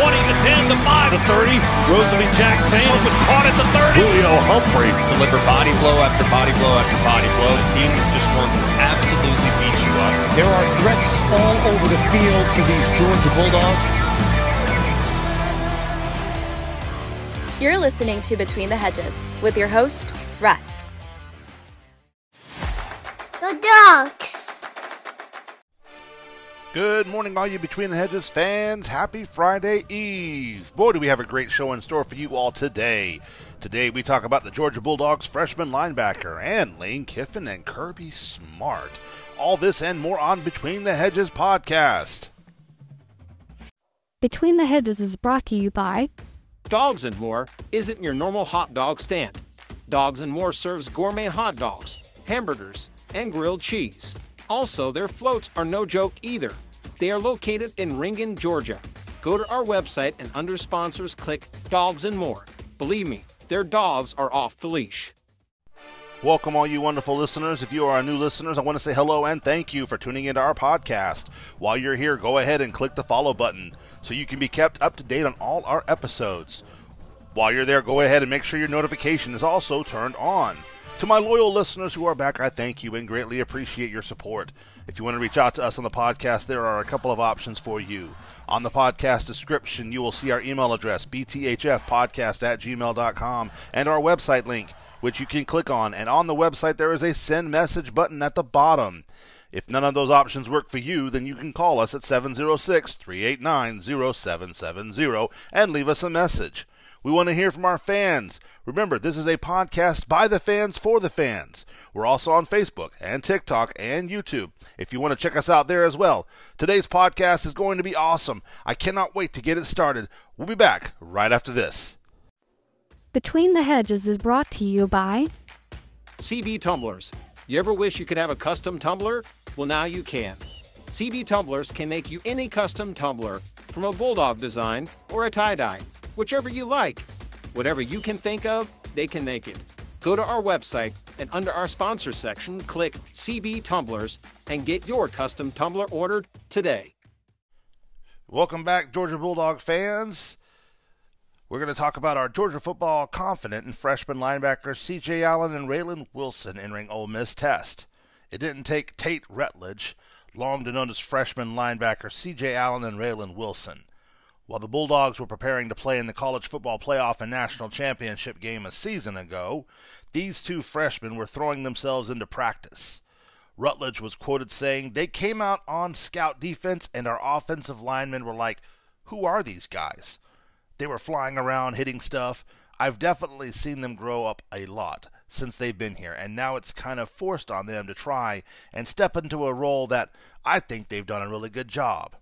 20, the 10, the 5, the 30. Rosalie Jack Sam with caught at the 30. Julio Humphrey. Deliver body blow after body blow after body blow. The team just wants to absolutely beat you up. There are threats all over the field for these Georgia Bulldogs. You're listening to Between the Hedges with your host, Russ. The dogs. Good morning, all you Between the Hedges fans. Happy Friday Eve. Boy, do we have a great show in store for you all today. Today, we talk about the Georgia Bulldogs freshman linebacker and Lane Kiffin and Kirby Smart. All this and more on Between the Hedges podcast. Between the Hedges is brought to you by Dogs and More isn't your normal hot dog stand. Dogs and More serves gourmet hot dogs, hamburgers, and grilled cheese. Also, their floats are no joke either. They are located in Ringen, Georgia. Go to our website and under sponsors click Dogs and More. Believe me, their dogs are off the leash. Welcome, all you wonderful listeners. If you are our new listeners, I want to say hello and thank you for tuning into our podcast. While you're here, go ahead and click the follow button so you can be kept up to date on all our episodes. While you're there, go ahead and make sure your notification is also turned on. To my loyal listeners who are back, I thank you and greatly appreciate your support. If you want to reach out to us on the podcast, there are a couple of options for you. On the podcast description, you will see our email address, bthfpodcast at gmail.com, and our website link, which you can click on. And on the website, there is a send message button at the bottom. If none of those options work for you, then you can call us at 706 389 0770 and leave us a message. We want to hear from our fans. Remember, this is a podcast by the fans for the fans. We're also on Facebook and TikTok and YouTube if you want to check us out there as well. Today's podcast is going to be awesome. I cannot wait to get it started. We'll be back right after this. Between the Hedges is brought to you by CB Tumblers. You ever wish you could have a custom tumbler? Well, now you can. CB Tumblers can make you any custom tumbler from a bulldog design or a tie dye whichever you like. Whatever you can think of, they can make it. Go to our website and under our sponsor section, click CB Tumblers and get your custom tumbler ordered today. Welcome back, Georgia Bulldog fans. We're going to talk about our Georgia football confident and freshman linebackers C.J. Allen and Raylen Wilson entering Ole Miss test. It didn't take Tate Ratledge long to as freshman linebacker C.J. Allen and Raylen Wilson. While the Bulldogs were preparing to play in the college football playoff and national championship game a season ago, these two freshmen were throwing themselves into practice. Ratledge was quoted saying, They came out on scout defense, and our offensive linemen were like, Who are these guys? They were flying around, hitting stuff. I've definitely seen them grow up a lot since they've been here, and now it's kind of forced on them to try and step into a role that I think they've done a really good job.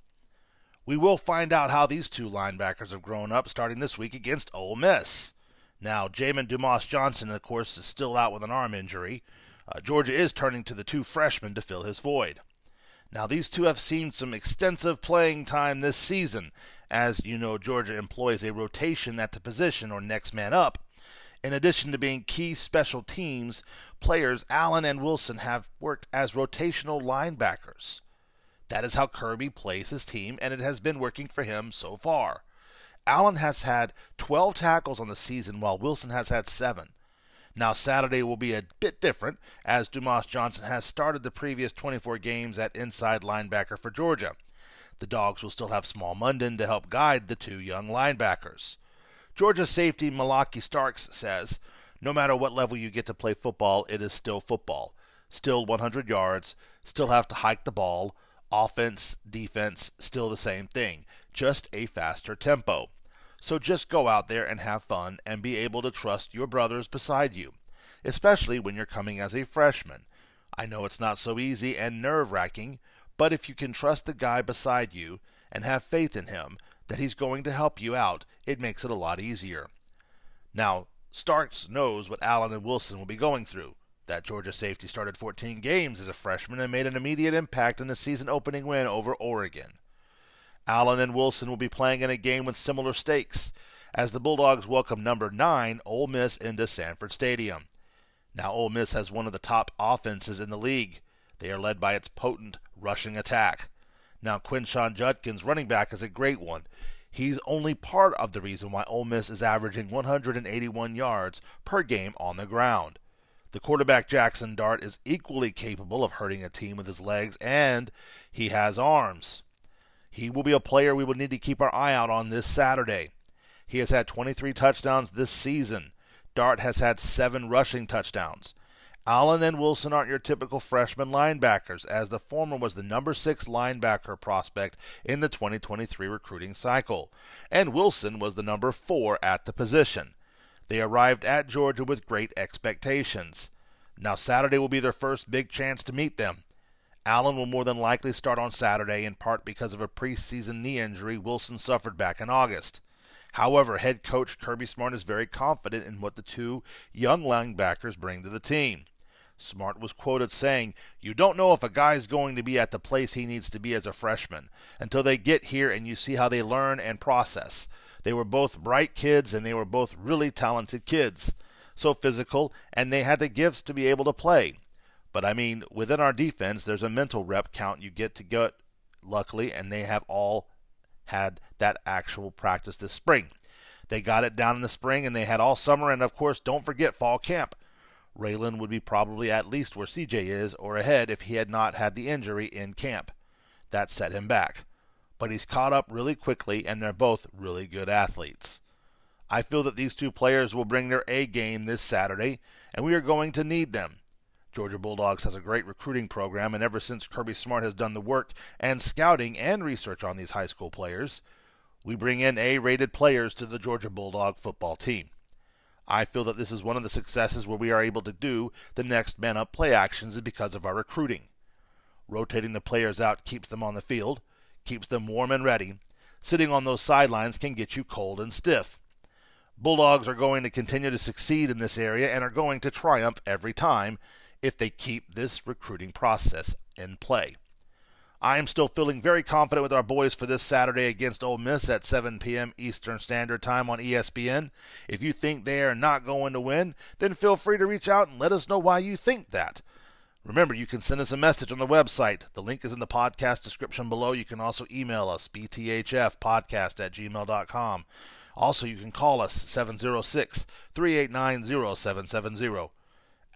We will find out how these two linebackers have grown up starting this week against Ole Miss. Now, Jamon Dumas Johnson, of course, is still out with an arm injury. Uh, Georgia is turning to the two freshmen to fill his void. Now, these two have seen some extensive playing time this season. As you know, Georgia employs a rotation at the position or next man up. In addition to being key special teams players, Allen and Wilson have worked as rotational linebackers. That is how Kirby plays his team, and it has been working for him so far. Allen has had 12 tackles on the season, while Wilson has had 7. Now, Saturday will be a bit different, as Dumas Johnson has started the previous 24 games at inside linebacker for Georgia. The Dogs will still have Smael Mondon to help guide the two young linebackers. Georgia safety Malaki Starks says, No matter what level you get to play football, it is still football. Still 100 yards, still have to hike the ball, Offense, defense, still the same thing, just a faster tempo. So just go out there and have fun and be able to trust your brothers beside you, especially when you're coming as a freshman. I know it's not so easy and nerve wracking, but if you can trust the guy beside you and have faith in him that he's going to help you out, it makes it a lot easier. Now, Starks knows what Allen and Wilson will be going through. That Georgia safety started 14 games as a freshman and made an immediate impact in the season opening win over Oregon. Allen and Wilson will be playing in a game with similar stakes as the Bulldogs welcome number 9 Ole Miss into Sanford Stadium. Now Ole Miss has one of the top offenses in the league. They are led by its potent rushing attack. Now Quinshon Judkins, running back, is a great one. He's only part of the reason why Ole Miss is averaging 181 yards per game on the ground. The quarterback Jackson Dart is equally capable of hurting a team with his legs, and he has arms. He will be a player we will need to keep our eye out on this Saturday. He has had 23 touchdowns this season. Dart has had seven rushing touchdowns. Allen and Wilson aren't your typical freshman linebackers, as the former was the number six linebacker prospect in the 2023 recruiting cycle, and Wilson was the number four at the position. They arrived at Georgia with great expectations. Now, Saturday will be their first big chance to meet them. Allen will more than likely start on Saturday, in part because of a preseason knee injury Wilson suffered back in August. However, head coach Kirby Smart is very confident in what the two young linebackers bring to the team. Smart was quoted saying, You don't know if a guy's going to be at the place he needs to be as a freshman until they get here and you see how they learn and process. They were both bright kids and they were both really talented kids. So physical, and they had the gifts to be able to play. But I mean, within our defense, there's a mental rep count you get to get, luckily, and they have all had that actual practice this spring. They got it down in the spring and they had all summer, and of course, don't forget fall camp. Raylen would be probably at least where CJ is or ahead if he had not had the injury in camp. That set him back. But he's caught up really quickly, and they're both really good athletes. I feel that these two players will bring their A game this Saturday, and we are going to need them. Georgia Bulldogs has a great recruiting program, and ever since Kirby Smart has done the work and scouting and research on these high school players, we bring in A rated players to the Georgia Bulldog football team. I feel that this is one of the successes where we are able to do the next man up play actions because of our recruiting. Rotating the players out keeps them on the field, keeps them warm and ready. Sitting on those sidelines can get you cold and stiff. Bulldogs are going to continue to succeed in this area and are going to triumph every time if they keep this recruiting process in play. I am still feeling very confident with our boys for this Saturday against Ole Miss at 7 p.m. Eastern Standard Time on ESPN. If you think they are not going to win, then feel free to reach out and let us know why you think that. Remember, you can send us a message on the website. The link is in the podcast description below. You can also email us, bthfpodcast at gmail.com. Also, you can call us 706 389 0770.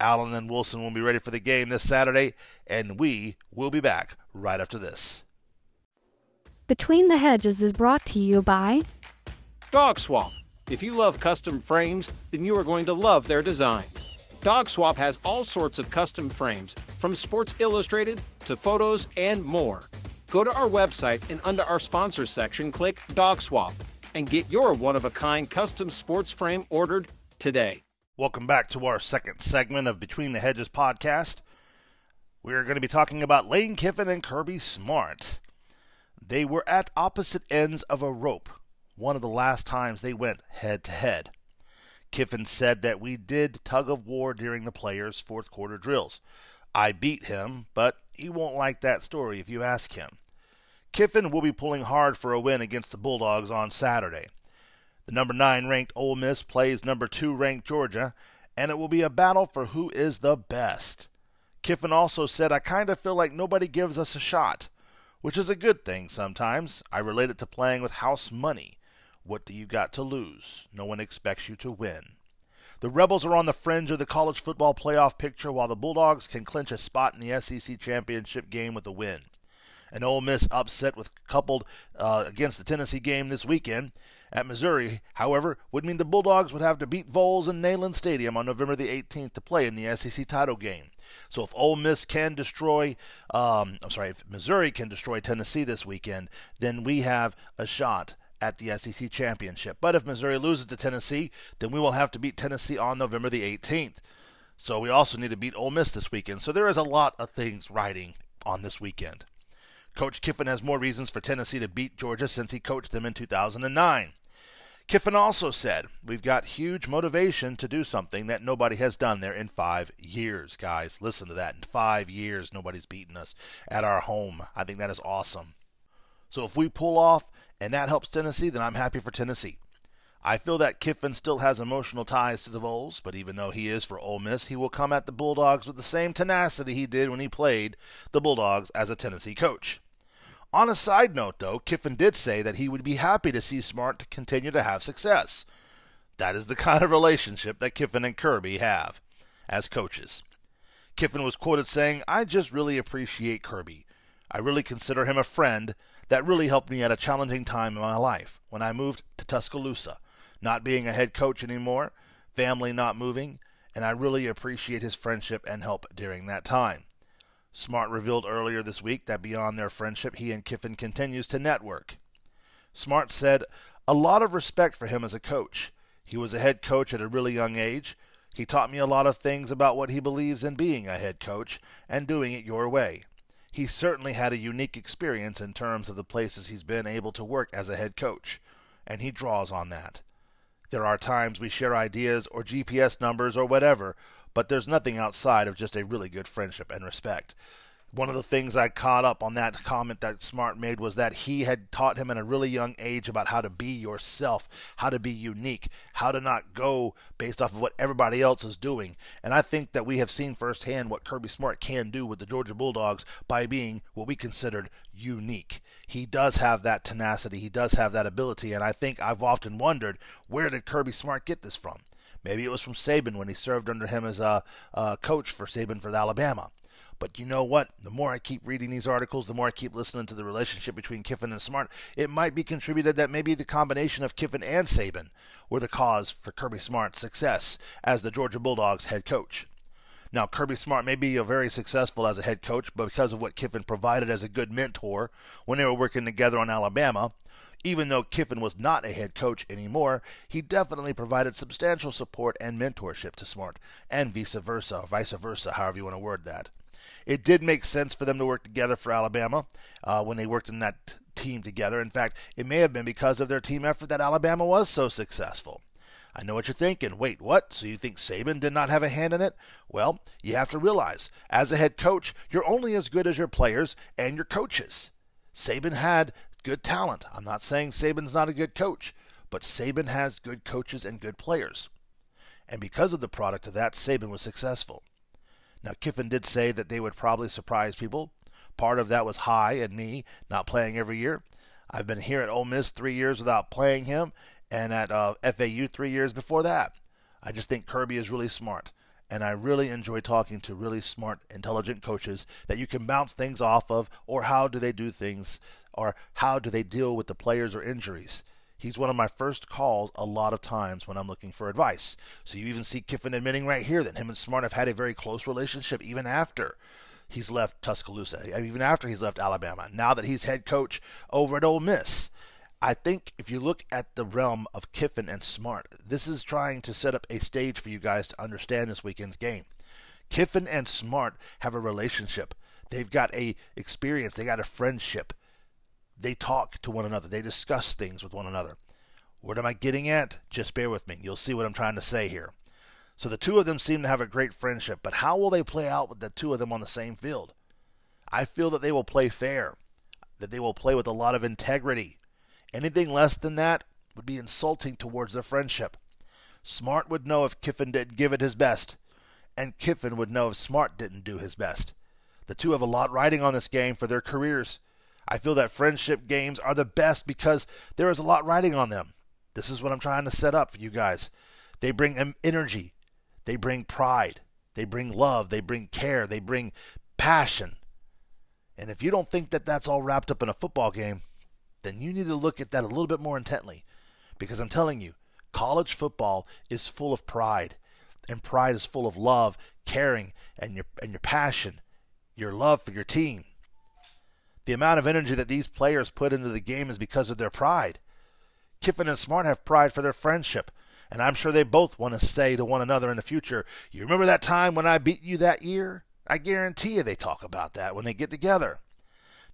Allen and Wilson will be ready for the game this Saturday, and we will be back right after this. Between the Hedges is brought to you by Dog Swap. If you love custom frames, then you are going to love their designs. Dog Swap has all sorts of custom frames, from Sports Illustrated to photos and more. Go to our website and under our sponsors section, click Dog Swap and get your one of a kind custom sports frame ordered today. Welcome back to our second segment of Between the Hedges podcast. We are going to be talking about Lane Kiffin and Kirby Smart. They were at opposite ends of a rope one of the last times they went head to head. Kiffin said that we did tug of war during the players' fourth quarter drills. I beat him, but he won't like that story if you ask him. Kiffin will be pulling hard for a win against the Bulldogs on Saturday. The number 9 ranked Ole Miss plays number 2 ranked Georgia, and it will be a battle for who is the best. Kiffin also said, I kind of feel like nobody gives us a shot, which is a good thing sometimes. I relate it to playing with house money. What do you got to lose? No one expects you to win. The Rebels are on the fringe of the college football playoff picture while the Bulldogs can clinch a spot in the SEC championship game with a win. An Ole Miss upset with coupled uh, against the Tennessee game this weekend at Missouri, however, would mean the Bulldogs would have to beat Vols in Neyland Stadium on November the 18th to play in the SEC title game. So if Ole Miss can destroy, um, I'm sorry, if Missouri can destroy Tennessee this weekend, then we have a shot at the SEC championship. But if Missouri loses to Tennessee, then we will have to beat Tennessee on November the 18th. So we also need to beat Ole Miss this weekend. So there is a lot of things riding on this weekend. Coach Kiffin has more reasons for Tennessee to beat Georgia since he coached them in 2009. Kiffin also said, We've got huge motivation to do something that nobody has done there in five years, guys. Listen to that. In five years, nobody's beaten us at our home. I think that is awesome. So if we pull off and that helps Tennessee, then I'm happy for Tennessee. I feel that Kiffin still has emotional ties to the Vols, but even though he is for Ole Miss, he will come at the Bulldogs with the same tenacity he did when he played the Bulldogs as a Tennessee coach. On a side note, though, Kiffin did say that he would be happy to see Smart continue to have success. That is the kind of relationship that Kiffin and Kirby have as coaches. Kiffin was quoted saying, I just really appreciate Kirby. I really consider him a friend that really helped me at a challenging time in my life when I moved to Tuscaloosa, not being a head coach anymore, family not moving, and I really appreciate his friendship and help during that time. Smart revealed earlier this week that beyond their friendship, he and Kiffin continues to network. Smart said, a lot of respect for him as a coach. He was a head coach at a really young age, he taught me a lot of things about what he believes in being a head coach and doing it your way. He certainly had a unique experience in terms of the places he's been able to work as a head coach, and he draws on that. There are times we share ideas or GPS numbers or whatever, but there's nothing outside of just a really good friendship and respect one of the things I caught up on that comment that Smart made was that he had taught him at a really young age about how to be yourself, how to be unique, how to not go based off of what everybody else is doing. And I think that we have seen firsthand what Kirby Smart can do with the Georgia Bulldogs by being what we considered unique. He does have that tenacity, he does have that ability, and I think I've often wondered where did Kirby Smart get this from? Maybe it was from Saban when he served under him as a, a coach for Saban for Alabama. But you know what? The more I keep reading these articles, the more I keep listening to the relationship between Kiffin and Smart, it might be contributed that maybe the combination of Kiffin and Saban were the cause for Kirby Smart's success as the Georgia Bulldogs head coach. Now, Kirby Smart may be very successful as a head coach, but because of what Kiffin provided as a good mentor when they were working together on Alabama, even though Kiffin was not a head coach anymore, he definitely provided substantial support and mentorship to Smart, and vice versa, vice versa, however you want to word that. It did make sense for them to work together for Alabama uh, when they worked in that team together. In fact, it may have been because of their team effort that Alabama was so successful. I know what you're thinking. Wait, what? So you think Saban did not have a hand in it? Well, you have to realize, as a head coach, you're only as good as your players and your coaches. Saban had good talent. I'm not saying Saban's not a good coach, but Saban has good coaches and good players. And because of the product of that, Saban was successful. Now, Kiffin did say that they would probably surprise people. Part of that was High and me not playing every year. I've been here at Ole Miss three years without playing him, and at uh, FAU three years before that. I just think Kirby is really smart, and I really enjoy talking to really smart, intelligent coaches that you can bounce things off of, or how do they do things, or how do they deal with the players or injuries. He's one of my first calls a lot of times when I'm looking for advice. So you even see Kiffin admitting right here that him and Smart have had a very close relationship even after he's left Tuscaloosa, even after he's left Alabama. Now that he's head coach over at Ole Miss. I think if you look at the realm of Kiffin and Smart, this is trying to set up a stage for you guys to understand this weekend's game. Kiffin and Smart have a relationship. They've got a experience. They got a friendship. They talk to one another. They discuss things with one another. What am I getting at? Just bear with me. You'll see what I'm trying to say here. So the two of them seem to have a great friendship, but how will they play out with the two of them on the same field? I feel that they will play fair, that they will play with a lot of integrity. Anything less than that would be insulting towards their friendship. Smart would know if Kiffin didn't give it his best, and Kiffin would know if Smart didn't do his best. The two have a lot riding on this game for their careers. I feel that friendship games are the best because there is a lot riding on them. This is what I'm trying to set up for you guys. They bring energy, they bring pride, they bring love, they bring care, they bring passion. And if you don't think that that's all wrapped up in a football game, then you need to look at that a little bit more intently. Because I'm telling you, college football is full of pride. And pride is full of love, caring, and your and your passion, your love for your team. The amount of energy that these players put into the game is because of their pride. Kiffin and Smart have pride for their friendship, and I'm sure they both want to say to one another in the future, You remember that time when I beat you that year? I guarantee you they talk about that when they get together.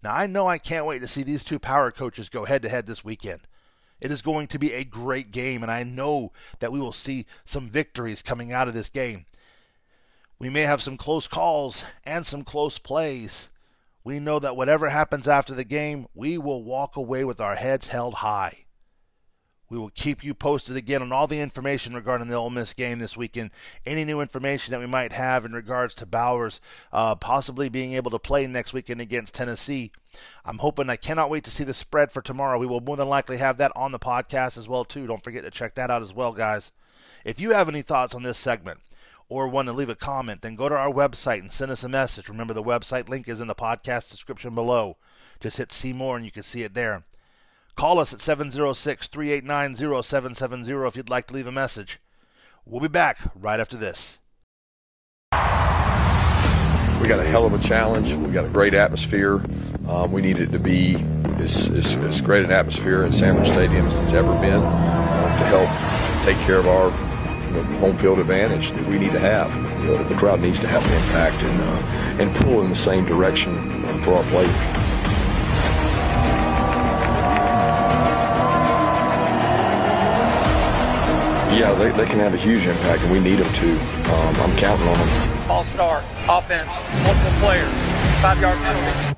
Now, I know I can't wait to see these two power coaches go head to head this weekend. It is going to be a great game, and I know that we will see some victories coming out of this game. We may have some close calls and some close plays, we know that whatever happens after the game, we will walk away with our heads held high. We will keep you posted again on all the information regarding the Ole Miss game this weekend. Any new information that we might have in regards to Bowers uh, possibly being able to play next weekend against Tennessee. I'm hoping I cannot wait to see the spread for tomorrow. We will more than likely have that on the podcast as well too. Don't forget to check that out as well, guys. If you have any thoughts on this segment or want to leave a comment, then go to our website and send us a message. Remember the website link is in the podcast description below. Just hit see more and you can see it there. Call us at 706 389 0770 if you'd like to leave a message. We'll be back right after this. We got a hell of a challenge. We got a great atmosphere. Um, we need it to be as, as, as, great an atmosphere in Sanford Stadium as it's ever been um, to help take care of our know, home field advantage that we need to have. You know, the crowd needs to have an impact and, uh, and pull in the same direction um, for our players. Yeah, they, they can have a huge impact, and we need them to. Um, I'm counting on them. All star, offense, multiple players, five yard penalty.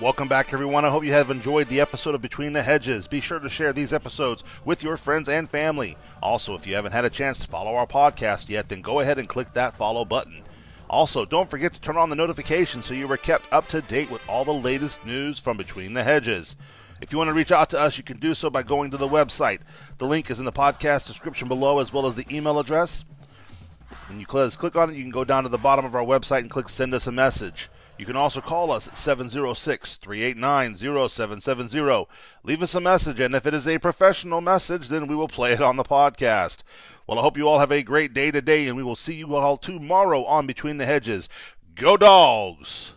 Welcome back, everyone. I hope you have enjoyed the episode of Between the Hedges. Be sure to share these episodes with your friends and family. Also, if you haven't had a chance to follow our podcast yet, then go ahead and click that follow button. Also, don't forget to turn on the notifications so you are kept up to date with all the latest news from Between the Hedges. If you want to reach out to us, you can do so by going to the website. The link is in the podcast description below, as well as the email address. When you click on it, you can go down to the bottom of our website and click send us a message. You can also call us at 706 389 0770. Leave us a message, and if it is a professional message, then we will play it on the podcast. Well, I hope you all have a great day today, and we will see you all tomorrow on Between the Hedges. Go, dogs!